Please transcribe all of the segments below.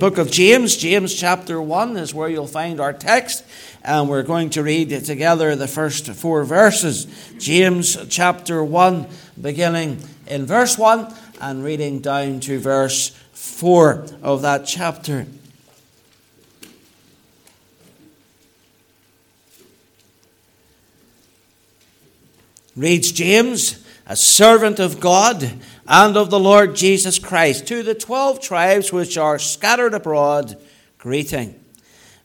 Book of James, James chapter 1 is where you'll find our text, and we're going to read together the first four verses. James chapter 1, beginning in verse 1 and reading down to verse 4 of that chapter. Reads James, a servant of God and of the Lord Jesus Christ, to the twelve tribes which are scattered abroad, greeting.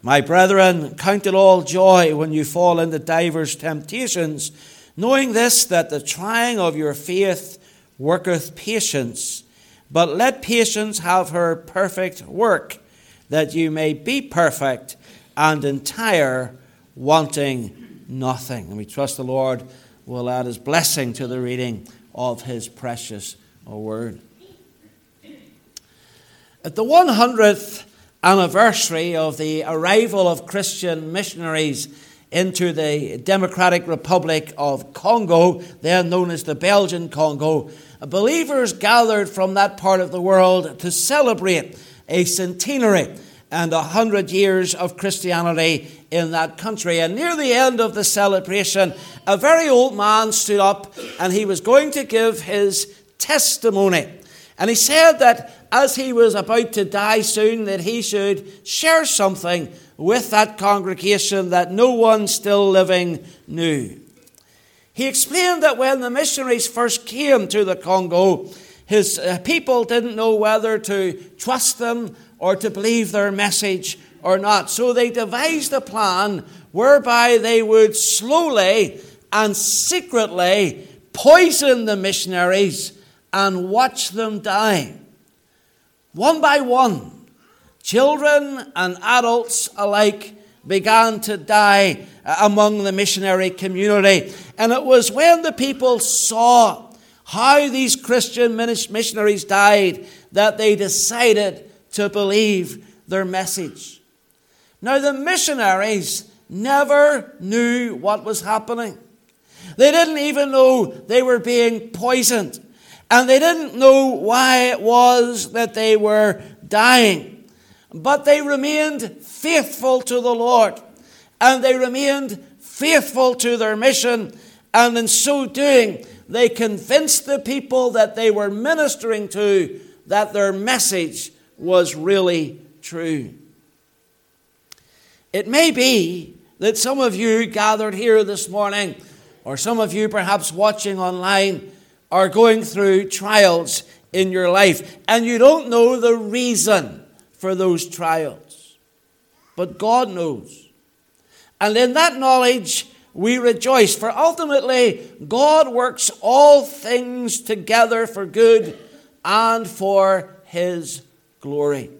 My brethren, count it all joy when you fall into divers temptations, knowing this, that the trying of your faith worketh patience. But let patience have her perfect work, that you may be perfect and entire, wanting nothing. And we trust the Lord will add his blessing to the reading of his precious word. At the 100th anniversary of the arrival of Christian missionaries into the Democratic Republic of Congo, then known as the Belgian Congo, believers gathered from that part of the world to celebrate a centenary and a hundred years of Christianity in that country. And near the end of the celebration, a very old man stood up and he was going to give his testimony. And he said that as he was about to die soon, that he should share something with that congregation that no one still living knew. He explained that when the missionaries first came to the Congo, his uh, people didn't know whether to trust them or to believe their message or not. So they devised a plan whereby they would slowly and secretly poison the missionaries and watch them die. One by one, children and adults alike began to die uh, among the missionary community. And it was when the people saw how these Christian missionaries died that they decided to believe their message. Now, the missionaries never knew what was happening. They didn't even know they were being poisoned and they didn't know why it was that they were dying. But they remained faithful to the Lord, and they remained faithful to their mission, and in so doing, they convinced the people that they were ministering to that their message was really true. It may be that some of you gathered here this morning, or some of you perhaps watching online, are going through trials in your life and you don't know the reason for those trials. But God knows. And in that knowledge, we rejoice, for ultimately, God works all things together for good and for His glory.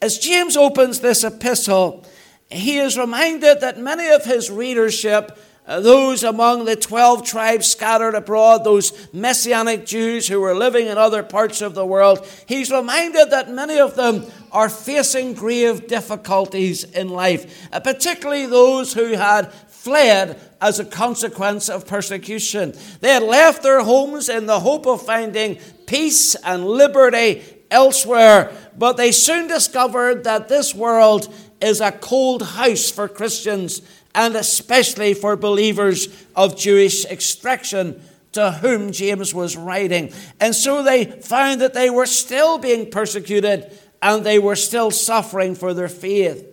As James opens this epistle, he is reminded that many of his readership uh, those among the 12 tribes scattered abroad, those Messianic Jews who were living in other parts of the world, he's reminded that many of them are facing grave difficulties in life, uh, particularly those who had fled as a consequence of persecution. They had left their homes in the hope of finding peace and liberty elsewhere, but they soon discovered that this world is a cold house for Christians and especially for believers of Jewish extraction to whom James was writing. And so they found that they were still being persecuted and they were still suffering for their faith.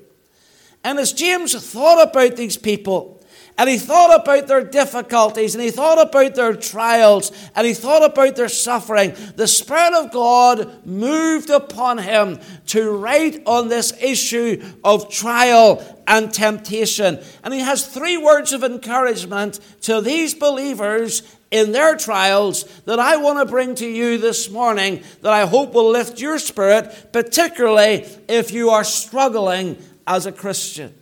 And as James thought about these people, and he thought about their difficulties and he thought about their trials and he thought about their suffering. The Spirit of God moved upon him to write on this issue of trial and temptation. And he has three words of encouragement to these believers in their trials that I want to bring to you this morning that I hope will lift your spirit, particularly if you are struggling as a Christian.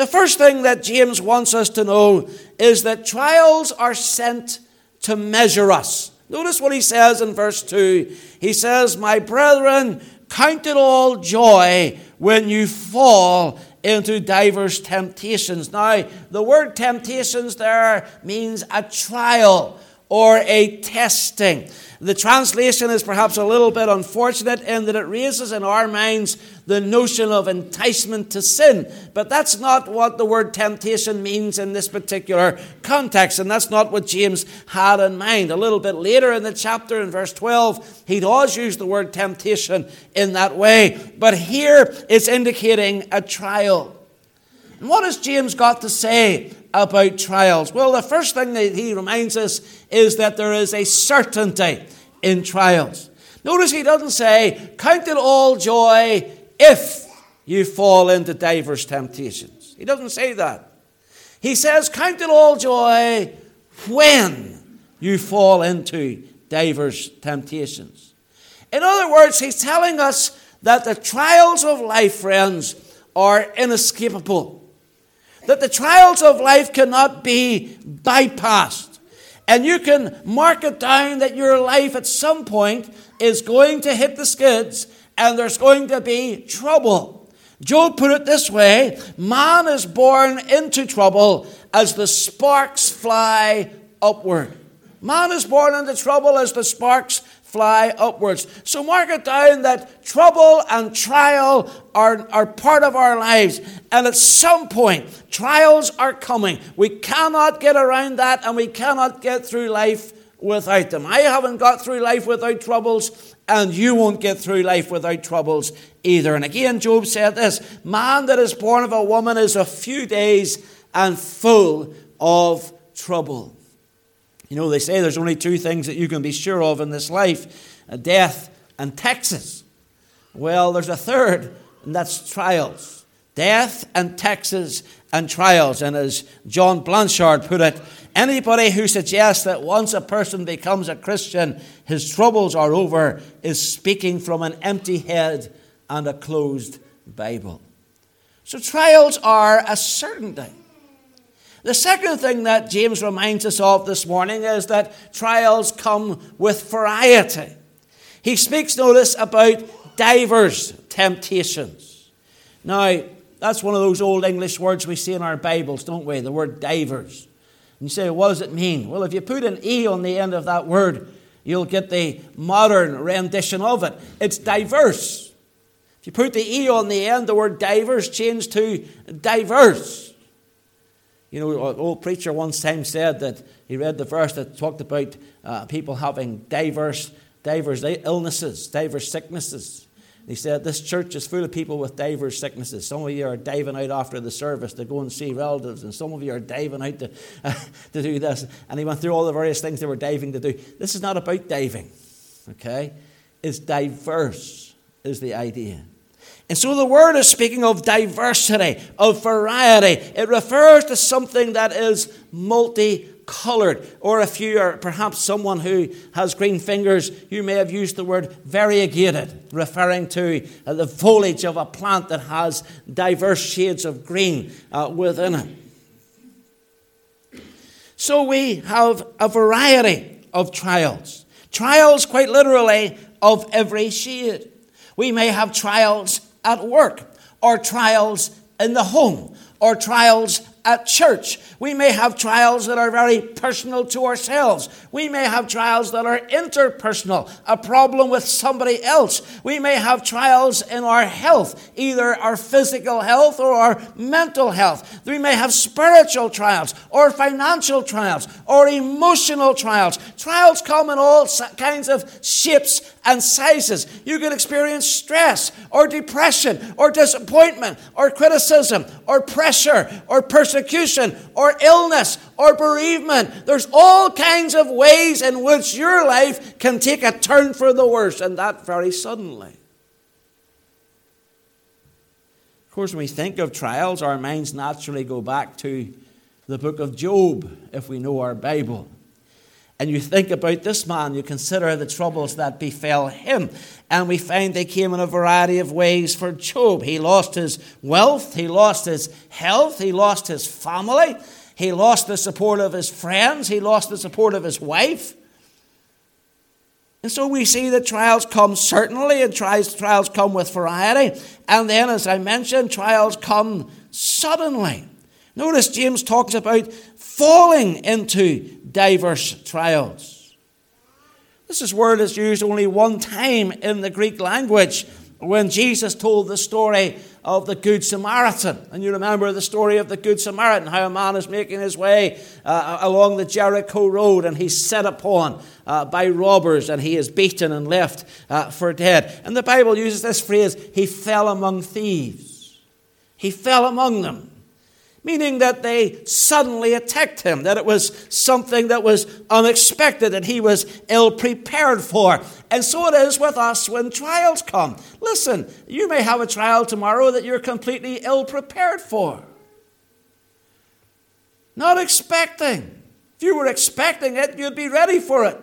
The first thing that James wants us to know is that trials are sent to measure us. Notice what he says in verse 2. He says, My brethren, count it all joy when you fall into diverse temptations. Now, the word temptations there means a trial or a testing. The translation is perhaps a little bit unfortunate in that it raises in our minds the notion of enticement to sin. But that's not what the word temptation means in this particular context, and that's not what James had in mind. A little bit later in the chapter, in verse 12, he does use the word temptation in that way. But here it's indicating a trial. And what has James got to say about trials? Well, the first thing that he reminds us is that there is a certainty in trials. Notice he doesn't say, Count it all joy if you fall into diverse temptations. He doesn't say that. He says, Count it all joy when you fall into diverse temptations. In other words, he's telling us that the trials of life, friends, are inescapable that the trials of life cannot be bypassed. And you can mark it down that your life at some point is going to hit the skids and there's going to be trouble. Job put it this way man is born into trouble as the sparks fly upward. Man is born into trouble as the sparks fly upwards. So mark it down that trouble and trial are, are part of our lives. And at some point, trials are coming. We cannot get around that and we cannot get through life without them. I haven't got through life without troubles, and you won't get through life without troubles either. And again, Job said this Man that is born of a woman is a few days and full of trouble. You know, they say there's only two things that you can be sure of in this life death and taxes. Well, there's a third, and that's trials. Death and taxes and trials. And as John Blanchard put it, anybody who suggests that once a person becomes a Christian, his troubles are over is speaking from an empty head and a closed Bible. So trials are a certainty. The second thing that James reminds us of this morning is that trials come with variety. He speaks, notice, about divers temptations. Now, that's one of those old English words we see in our Bibles, don't we? The word divers. And you say, what does it mean? Well, if you put an E on the end of that word, you'll get the modern rendition of it. It's diverse. If you put the E on the end, the word divers changed to diverse. You know, an old preacher once time said that he read the verse that talked about uh, people having diverse, diverse illnesses, diverse sicknesses. He said, This church is full of people with diverse sicknesses. Some of you are diving out after the service to go and see relatives, and some of you are diving out to, to do this. And he went through all the various things they were diving to do. This is not about diving, okay? It's diverse, is the idea. And so the word is speaking of diversity, of variety. It refers to something that is multicolored. Or if you are perhaps someone who has green fingers, you may have used the word variegated, referring to uh, the foliage of a plant that has diverse shades of green uh, within it. So we have a variety of trials. Trials, quite literally, of every shade. We may have trials at work, or trials in the home, or trials at church. We may have trials that are very personal to ourselves. We may have trials that are interpersonal, a problem with somebody else. We may have trials in our health, either our physical health or our mental health. We may have spiritual trials, or financial trials, or emotional trials. Trials come in all kinds of shapes and sizes. You can experience stress, or depression, or disappointment, or criticism, or pressure, or persecution or illness or bereavement. There's all kinds of ways in which your life can take a turn for the worse, and that very suddenly. Of course, when we think of trials, our minds naturally go back to the book of Job, if we know our Bible and you think about this man, you consider the troubles that befell him. And we find they came in a variety of ways for Job. He lost his wealth, he lost his health, he lost his family, he lost the support of his friends, he lost the support of his wife. And so we see that trials come certainly, and trials, trials come with variety. And then, as I mentioned, trials come suddenly. Notice James talks about falling into diverse trials. This is word is used only one time in the Greek language when Jesus told the story of the Good Samaritan. And you remember the story of the Good Samaritan, how a man is making his way uh, along the Jericho road and he's set upon uh, by robbers and he is beaten and left uh, for dead. And the Bible uses this phrase, he fell among thieves. He fell among them meaning that they suddenly attacked him, that it was something that was unexpected, that he was ill prepared for. And so it is with us when trials come. Listen, you may have a trial tomorrow that you're completely ill prepared for. Not expecting. If you were expecting it, you'd be ready for it.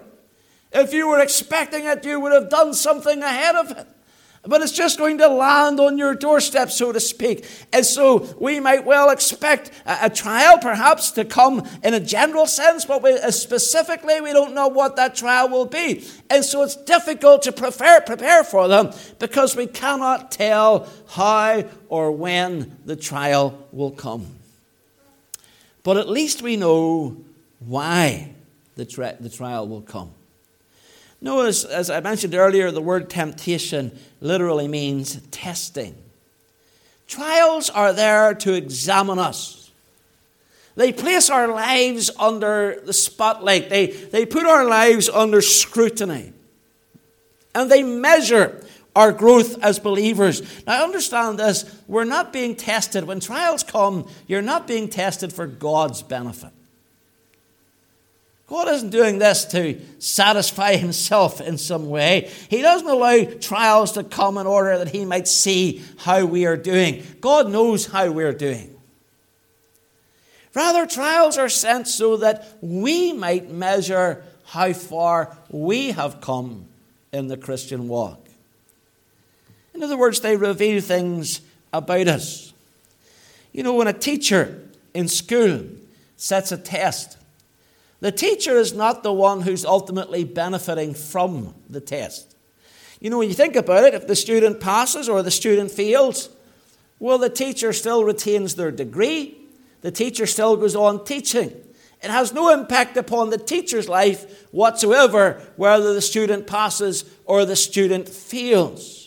If you were expecting it, you would have done something ahead of it but it's just going to land on your doorstep, so to speak. And so we might well expect a, a trial, perhaps, to come in a general sense, but we, uh, specifically, we don't know what that trial will be. And so it's difficult to prepare, prepare for them because we cannot tell how or when the trial will come. But at least we know why the, the trial will come. Notice, as I mentioned earlier, the word temptation literally means testing. Trials are there to examine us. They place our lives under the spotlight, they, they put our lives under scrutiny, and they measure our growth as believers. Now, understand this we're not being tested. When trials come, you're not being tested for God's benefit. God isn't doing this to satisfy himself in some way. He doesn't allow trials to come in order that he might see how we are doing. God knows how we're doing. Rather, trials are sent so that we might measure how far we have come in the Christian walk. In other words, they reveal things about us. You know, when a teacher in school sets a test, the teacher is not the one who's ultimately benefiting from the test. You know, when you think about it, if the student passes or the student fails, well, the teacher still retains their degree, the teacher still goes on teaching. It has no impact upon the teacher's life whatsoever whether the student passes or the student fails.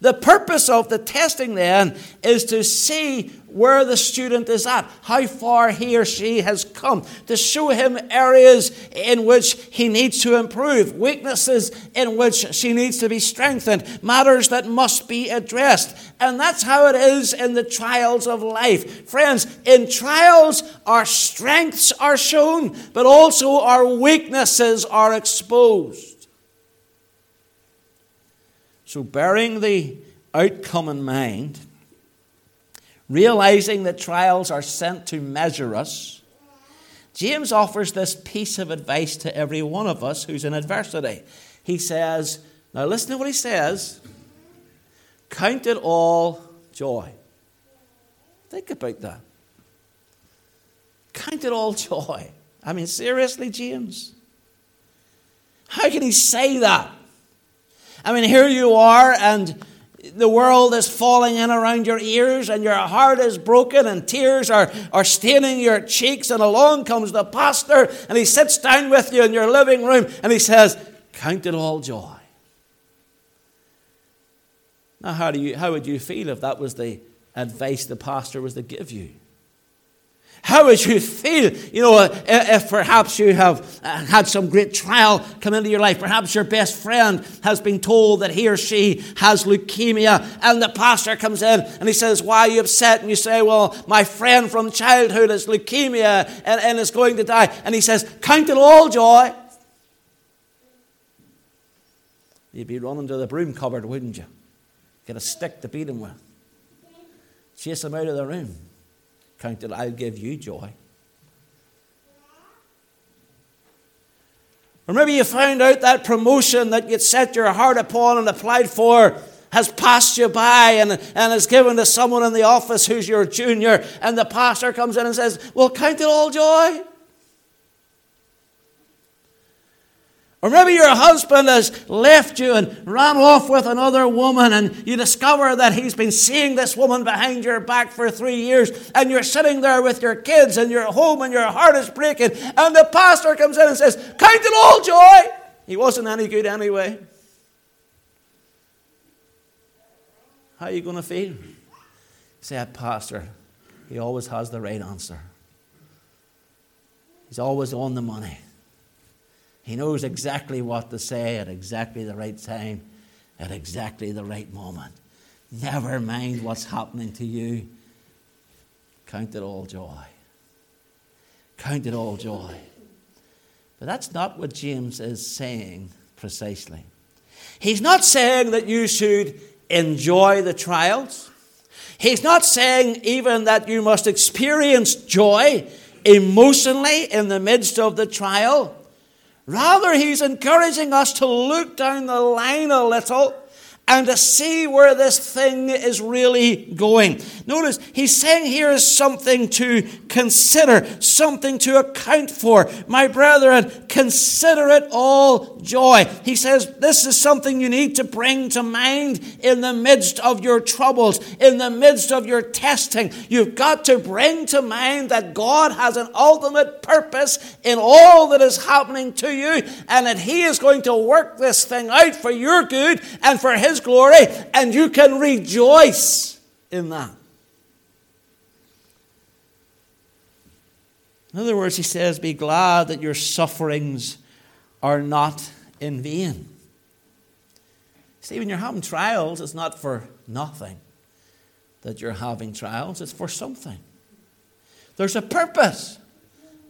The purpose of the testing then is to see where the student is at, how far he or she has come, to show him areas in which he needs to improve, weaknesses in which she needs to be strengthened, matters that must be addressed. And that's how it is in the trials of life. Friends, in trials, our strengths are shown, but also our weaknesses are exposed. So, bearing the outcome in mind, realizing that trials are sent to measure us, James offers this piece of advice to every one of us who's in adversity. He says, Now listen to what he says count it all joy. Think about that. Count it all joy. I mean, seriously, James? How can he say that? I mean, here you are, and the world is falling in around your ears, and your heart is broken, and tears are, are staining your cheeks. And along comes the pastor, and he sits down with you in your living room, and he says, Count it all joy. Now, how, do you, how would you feel if that was the advice the pastor was to give you? How would you feel, you know, if perhaps you have uh, had some great trial come into your life? Perhaps your best friend has been told that he or she has leukemia, and the pastor comes in and he says, Why are you upset? And you say, Well, my friend from childhood has leukemia and, and is going to die. And he says, Count it all joy. You'd be running to the broom cupboard, wouldn't you? Get a stick to beat him with. Chase him out of the room counted, I'll give you joy. Or maybe you found out that promotion that you'd set your heart upon and applied for has passed you by and, and is given to someone in the office who's your junior, and the pastor comes in and says, Well, count it all joy. Or maybe your husband has left you and ran off with another woman, and you discover that he's been seeing this woman behind your back for three years, and you're sitting there with your kids, and you're home, and your heart is breaking, and the pastor comes in and says, Count it all joy. He wasn't any good anyway. How are you going to feel? Say, ah, Pastor, he always has the right answer. He's always on the money. He knows exactly what to say at exactly the right time, at exactly the right moment. Never mind what's happening to you. Count it all joy. Count it all joy. But that's not what James is saying precisely. He's not saying that you should enjoy the trials. He's not saying even that you must experience joy emotionally in the midst of the trial. Rather, he's encouraging us to look down the line a little and to see where this thing is really going. Notice he's saying here is something to consider, something to account for. My brethren, consider it all joy. He says this is something you need to bring to mind in the midst of your troubles, in the midst of your testing. You've got to bring to mind that God has an ultimate purpose in all that is happening to you and that he is going to work this thing out for your good and for his glory, and you can rejoice in that. In other words, he says, Be glad that your sufferings are not in vain. See, when you're having trials, it's not for nothing that you're having trials, it's for something. There's a purpose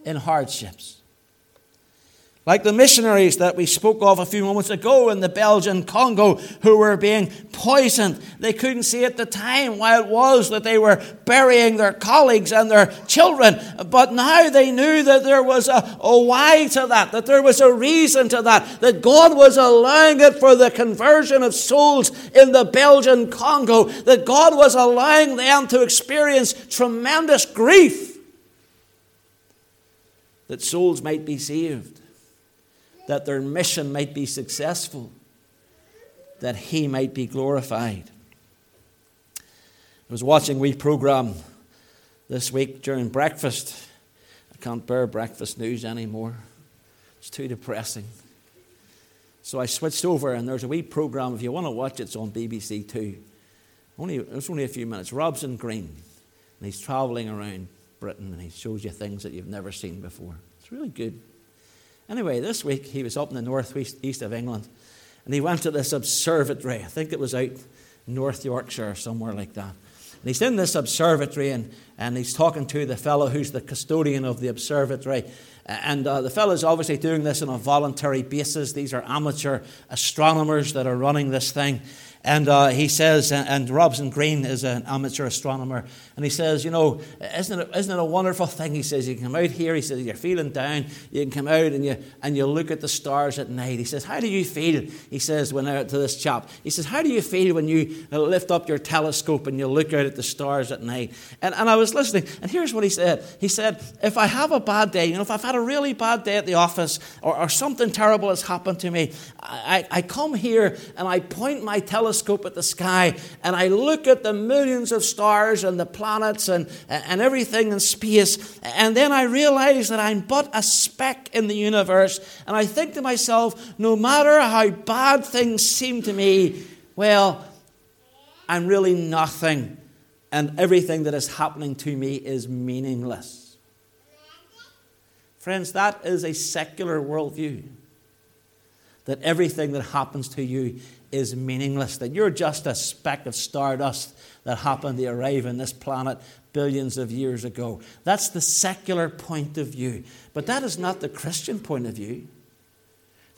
in hardships. Like the missionaries that we spoke of a few moments ago in the Belgian Congo who were being poisoned. They couldn't see at the time why it was that they were burying their colleagues and their children. But now they knew that there was a, a why to that, that there was a reason to that, that God was allowing it for the conversion of souls in the Belgian Congo, that God was allowing them to experience tremendous grief, that souls might be saved that their mission might be successful, that He might be glorified. I was watching a wee program this week during breakfast. I can't bear breakfast news anymore. It's too depressing. So I switched over, and there's a wee program. If you want to watch it, it's on BBC Two. Only it's only a few minutes. Robson Green, and he's travelling around Britain, and he shows you things that you've never seen before. It's really good. Anyway, this week he was up in the northwest east of England and he went to this observatory. I think it was out North Yorkshire or somewhere like that. And he's in this observatory and, and he's talking to the fellow who's the custodian of the observatory. And uh, the fellow's obviously doing this on a voluntary basis. These are amateur astronomers that are running this thing. And uh, he says, and Robson Green is an amateur astronomer, and he says, you know, isn't it, isn't it a wonderful thing? He says, you can come out here, he says, you're feeling down, you can come out and you, and you look at the stars at night. He says, how do you feel? He says, when out to this chap, he says, how do you feel when you lift up your telescope and you look out at the stars at night? And, and I was listening, and here's what he said. He said, if I have a bad day, you know, if I've had a really bad day at the office or, or something terrible has happened to me, I, I come here and I point my telescope telescope at the sky and I look at the millions of stars and the planets and, and everything in space, and then I realize that I'm but a speck in the universe. And I think to myself, no matter how bad things seem to me, well, I'm really nothing, and everything that is happening to me is meaningless. Friends, that is a secular worldview. That everything that happens to you is meaningless, that you're just a speck of stardust that happened to arrive on this planet billions of years ago. That's the secular point of view. But that is not the Christian point of view.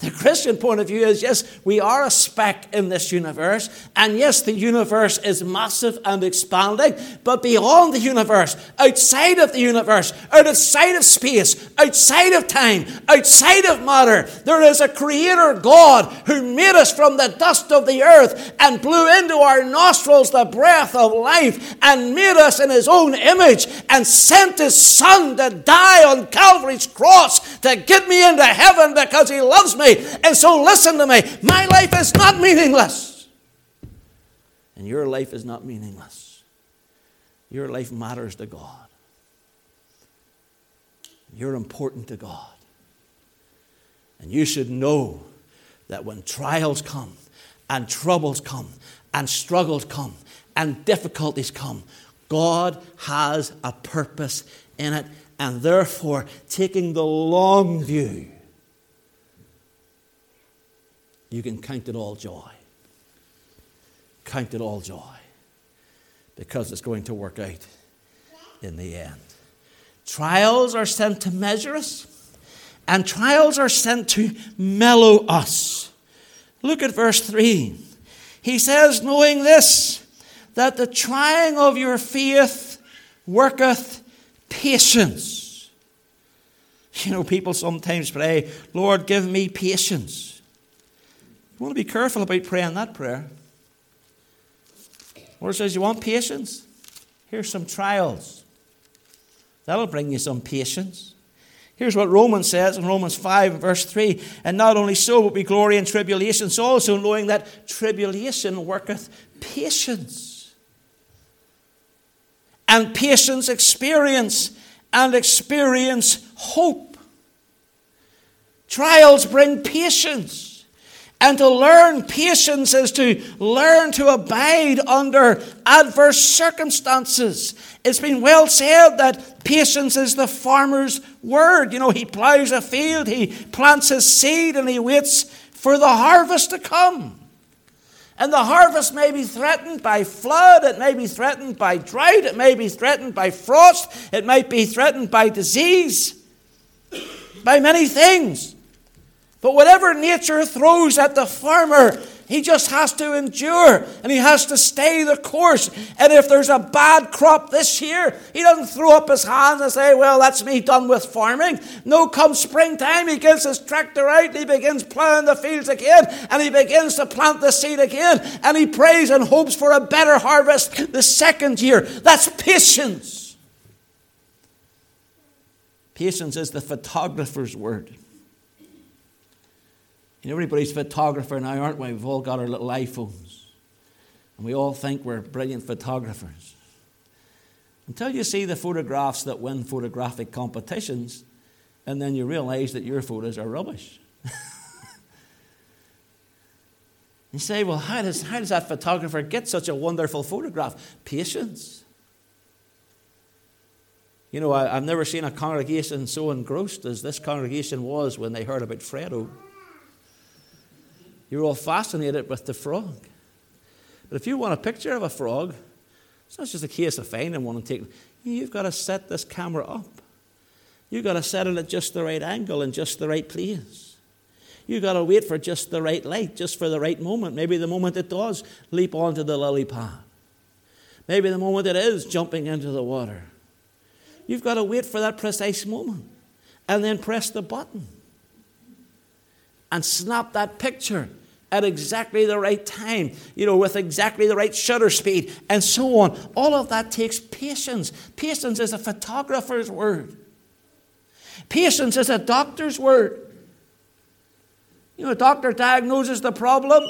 The Christian point of view is yes, we are a speck in this universe, and yes, the universe is massive and expanding, but beyond the universe, outside of the universe, outside of space, outside of time, outside of matter, there is a creator God who made us from the dust of the earth and blew into our nostrils the breath of life and made us in his own image and sent his son to die on Calvary's cross to get me into heaven because he loves me and so listen to me. My life is not meaningless. And your life is not meaningless. Your life matters to God. You're important to God. And you should know that when trials come and troubles come and struggles come and difficulties come, God has a purpose in it, and therefore, taking the long view, you can count it all joy. Count it all joy because it's going to work out in the end. Trials are sent to measure us, and trials are sent to mellow us. Look at verse 3. He says, Knowing this, that the trying of your faith worketh patience. You know, people sometimes pray, Lord, give me patience. You want to be careful about praying that prayer. Lord says, You want patience? Here's some trials. That'll bring you some patience. Here's what Romans says in Romans 5, verse 3 And not only so, but we glory in tribulations also, knowing that tribulation worketh patience. And patience, experience, and experience, hope. Trials bring patience. And to learn patience is to learn to abide under adverse circumstances. It's been well said that patience is the farmer's word. You know, he plows a field, he plants his seed, and he waits for the harvest to come. And the harvest may be threatened by flood, it may be threatened by drought, it may be threatened by frost, it might be threatened by disease, by many things. But whatever nature throws at the farmer, he just has to endure and he has to stay the course. And if there's a bad crop this year, he doesn't throw up his hands and say, Well, that's me done with farming. No, come springtime, he gets his tractor out and he begins plowing the fields again and he begins to plant the seed again and he prays and hopes for a better harvest the second year. That's patience. Patience is the photographer's word. You know, everybody's photographer now, aren't we? We've all got our little iPhones. And we all think we're brilliant photographers. Until you see the photographs that win photographic competitions, and then you realize that your photos are rubbish. you say, well, how does, how does that photographer get such a wonderful photograph? Patience. You know, I, have never seen a congregation so engrossed as this congregation was when they heard about Fredo. You're all fascinated with the frog. But if you want a picture of a frog, it's not just a case of finding one and taking You've got to set this camera up. You've got to set it at just the right angle and just the right place. You've got to wait for just the right light, just for the right moment. Maybe the moment it does leap onto the lily pad. Maybe the moment it is jumping into the water. You've got to wait for that precise moment and then press the button and snap that picture at exactly the right time, you know, with exactly the right shutter speed, and so on. All of that takes patience. Patience is a photographer's word, patience is a doctor's word. You know, a doctor diagnoses the problem.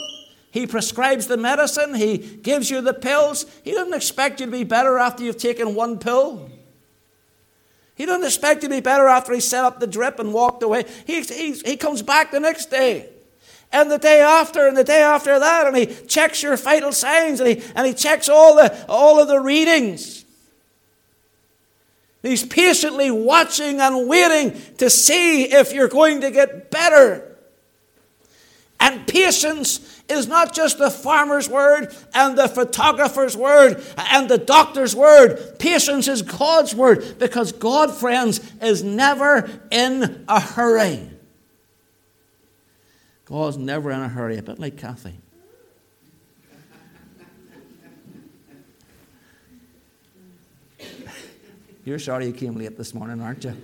He prescribes the medicine. He gives you the pills. He doesn't expect you to be better after you've taken one pill. He doesn't expect you to be better after he set up the drip and walked away. He, he, he comes back the next day. And the day after, and the day after that, and he checks your vital signs, and he, and he checks all, the, all of the readings. He's patiently watching and waiting to see if you're going to get better. And patience is not just the farmer's word and the photographer's word and the doctor's word. Patience is God's word because God, friends, is never in a hurry. God's never in a hurry, a bit like Kathy. You're sorry you came late this morning, aren't you?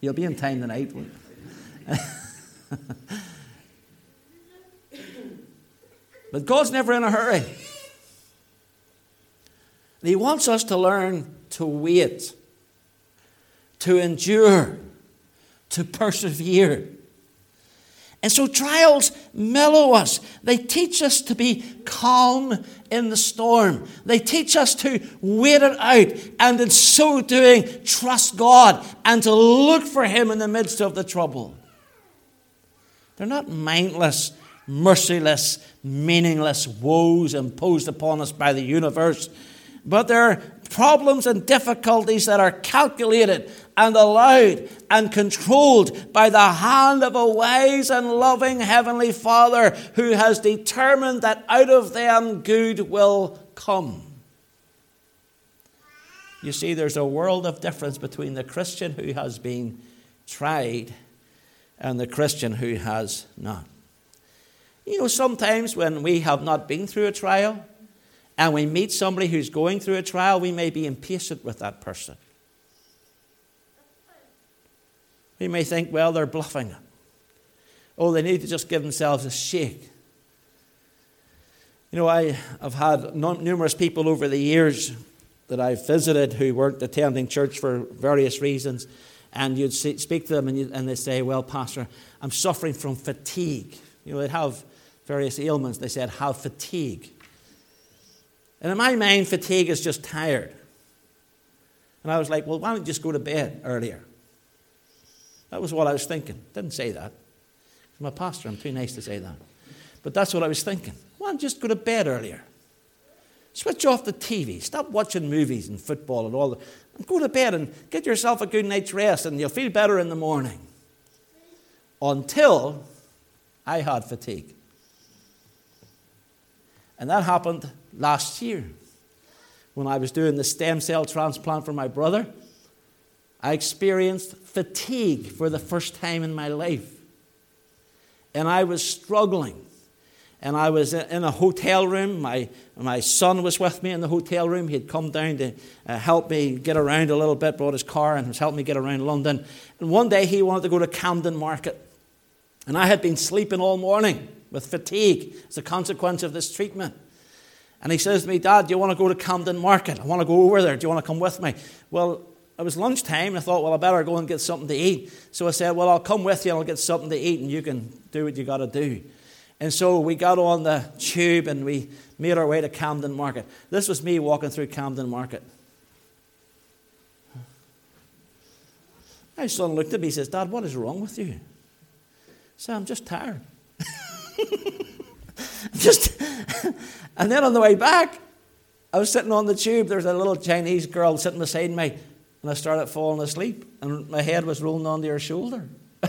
You'll be in time tonight. But God's never in a hurry. He wants us to learn to wait, to endure, to persevere. And so trials mellow us. They teach us to be calm in the storm. They teach us to wait it out and in so doing trust God and to look for Him in the midst of the trouble. They're not mindless, merciless, meaningless woes imposed upon us by the universe, but they're problems and difficulties that are calculated and allowed and controlled by the hand of a wise and loving Heavenly Father who has determined that out of them good will come. You see, there's a world of difference between the Christian who has been tried and the Christian who has not. You know, sometimes when we have not been through a trial and we meet somebody who's going through a trial, we may be impatient with that person. We may think, well, they're bluffing. Oh, they need to just give themselves a shake. You know, I have had numerous people over the years that I've visited who weren't attending church for various reasons, and you'd speak to them and, you, and they say, Well, Pastor, I'm suffering from fatigue. You know, they'd have various ailments. They said, Have fatigue. And in my mind, fatigue is just tired. And I was like, Well, why don't you just go to bed earlier? That was what I was thinking. Didn't say that. I'm a pastor, I'm too nice to say that. But that's what I was thinking. Why don't you just go to bed earlier? Switch off the TV. Stop watching movies and football and all that. And go to bed and get yourself a good night's rest, and you'll feel better in the morning. Until I had fatigue. And that happened last year when I was doing the stem cell transplant for my brother. I experienced fatigue for the first time in my life. And I was struggling and I was in a hotel room. My, my son was with me in the hotel room. He had come down to uh, help me get around a little bit, brought his car and was helping me get around London. And one day he wanted to go to Camden Market. And I had been sleeping all morning with fatigue as a consequence of this treatment. And he says to me, Dad, do you want to go to Camden Market? I want to go over there. Do you want to come with me? Well, it was lunchtime. I thought, well, I better go and get something to eat. So I said, well, I'll come with you and I'll get something to eat and you can do what you got to do. And so we got on the tube and we made our way to Camden Market. This was me walking through Camden Market. My son looked at me and says, Dad, what is wrong with you? I said, I'm just tired. just and then on the way back, I was sitting on the tube. There's a little Chinese girl sitting beside me, and I started falling asleep, and my head was rolling onto her shoulder.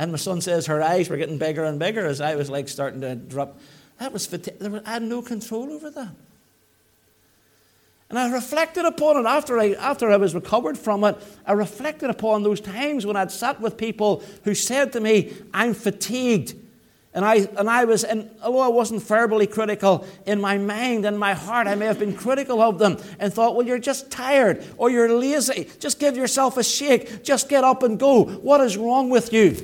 And my son says her eyes were getting bigger and bigger as I was like starting to drop. That was, I had no control over that. And I reflected upon it after I, after I was recovered from it. I reflected upon those times when I'd sat with people who said to me, I'm fatigued. And I, and I was, and although I wasn't verbally critical, in my mind and my heart, I may have been critical of them and thought, well, you're just tired or you're lazy. Just give yourself a shake. Just get up and go. What is wrong with you?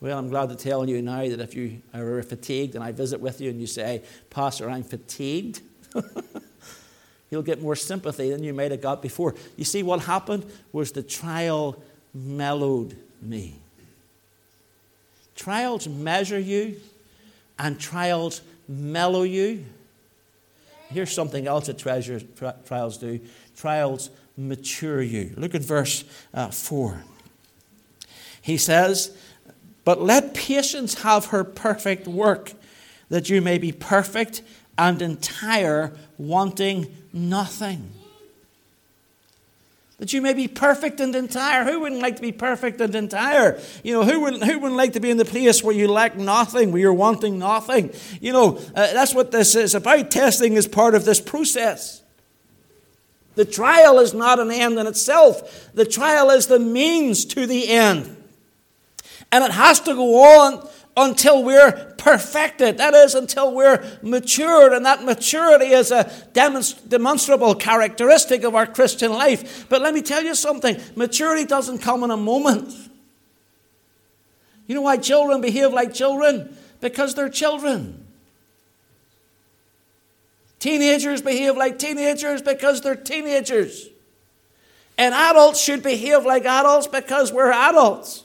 Well, I'm glad to tell you now that if you are fatigued and I visit with you and you say, Pastor, I'm fatigued, you'll get more sympathy than you might have got before. You see, what happened was the trial mellowed me. Trials measure you, and trials mellow you. Here's something else that treasures, tri- trials do trials mature you. Look at verse uh, 4. He says, but let patience have her perfect work, that you may be perfect and entire, wanting nothing. That you may be perfect and entire. Who wouldn't like to be perfect and entire? You know, who wouldn't, who wouldn't like to be in the place where you lack nothing, where you're wanting nothing? You know, uh, that's what this is about. Testing is part of this process. The trial is not an end in itself, the trial is the means to the end. And it has to go on until we're perfected. That is, until we're matured. And that maturity is a demonstrable characteristic of our Christian life. But let me tell you something maturity doesn't come in a moment. You know why children behave like children? Because they're children. Teenagers behave like teenagers because they're teenagers. And adults should behave like adults because we're adults.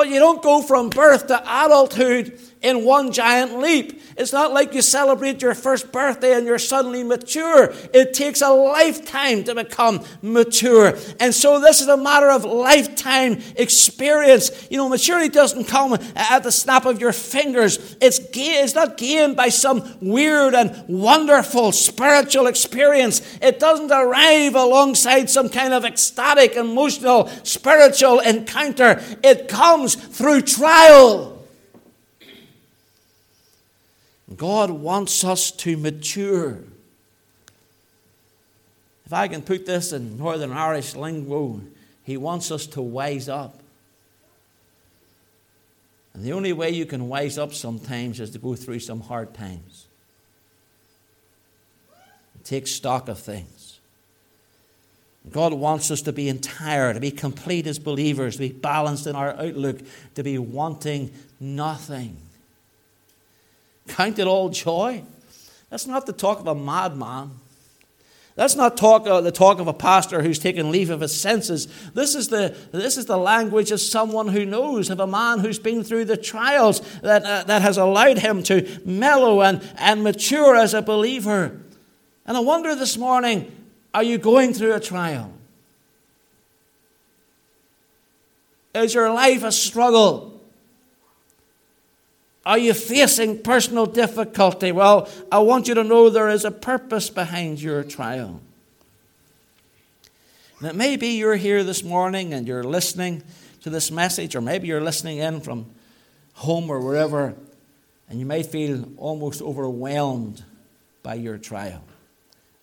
But you don't go from birth to adulthood in one giant leap. It's not like you celebrate your first birthday and you're suddenly mature. It takes a lifetime to become mature. And so this is a matter of lifetime experience. You know, maturity doesn't come at the snap of your fingers. It's, gain, it's not gained by some weird and wonderful spiritual experience. It doesn't arrive alongside some kind of ecstatic, emotional, spiritual encounter. It comes through trial. God wants us to mature. If I can put this in Northern Irish lingo, He wants us to wise up. And the only way you can wise up sometimes is to go through some hard times. Take stock of things. God wants us to be entire, to be complete as believers, to be balanced in our outlook, to be wanting nothing. Count it all joy. That's not the talk of a madman. That's not talk, uh, the talk of a pastor who's taken leave of his senses. This is, the, this is the language of someone who knows, of a man who's been through the trials that, uh, that has allowed him to mellow and, and mature as a believer. And I wonder this morning are you going through a trial? Is your life a struggle? Are you facing personal difficulty? Well, I want you to know there is a purpose behind your trial. And it may be you're here this morning and you're listening to this message, or maybe you're listening in from home or wherever, and you may feel almost overwhelmed by your trial.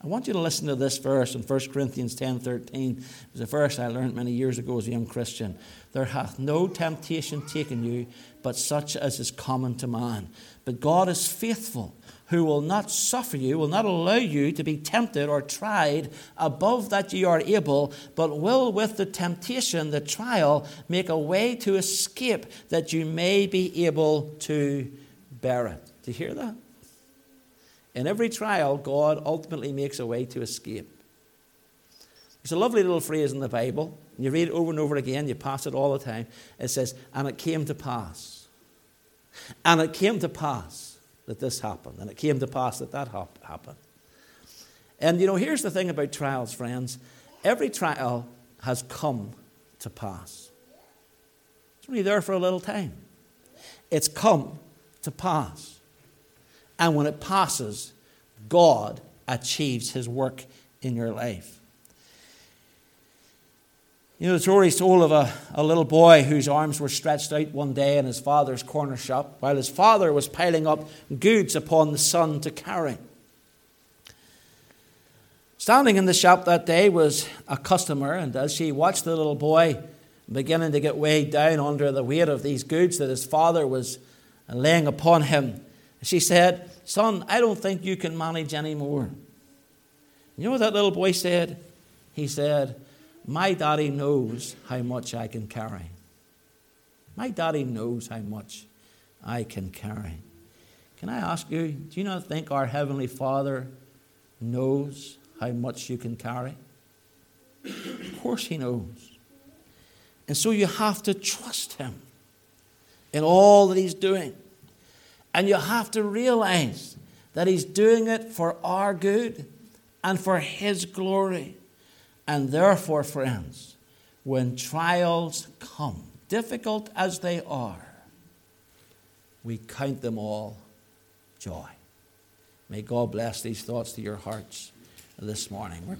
I want you to listen to this verse in 1 Corinthians 10 13. It's a verse I learned many years ago as a young Christian. There hath no temptation taken you, but such as is common to man. But God is faithful, who will not suffer you, will not allow you to be tempted or tried above that ye are able, but will with the temptation, the trial, make a way to escape that you may be able to bear it. Do you hear that? In every trial, God ultimately makes a way to escape. There's a lovely little phrase in the Bible. You read it over and over again, you pass it all the time. It says, And it came to pass. And it came to pass that this happened. And it came to pass that that happened. And you know, here's the thing about trials, friends. Every trial has come to pass. It's only there for a little time. It's come to pass. And when it passes, God achieves his work in your life. You know, the story is told of a, a little boy whose arms were stretched out one day in his father's corner shop while his father was piling up goods upon the son to carry. Standing in the shop that day was a customer, and as she watched the little boy beginning to get weighed down under the weight of these goods that his father was laying upon him, she said, Son, I don't think you can manage anymore. You know what that little boy said? He said, My daddy knows how much I can carry. My daddy knows how much I can carry. Can I ask you, do you not think our Heavenly Father knows how much you can carry? Of course, He knows. And so you have to trust Him in all that He's doing. And you have to realize that He's doing it for our good and for His glory. And therefore, friends, when trials come, difficult as they are, we count them all joy. May God bless these thoughts to your hearts this morning. We're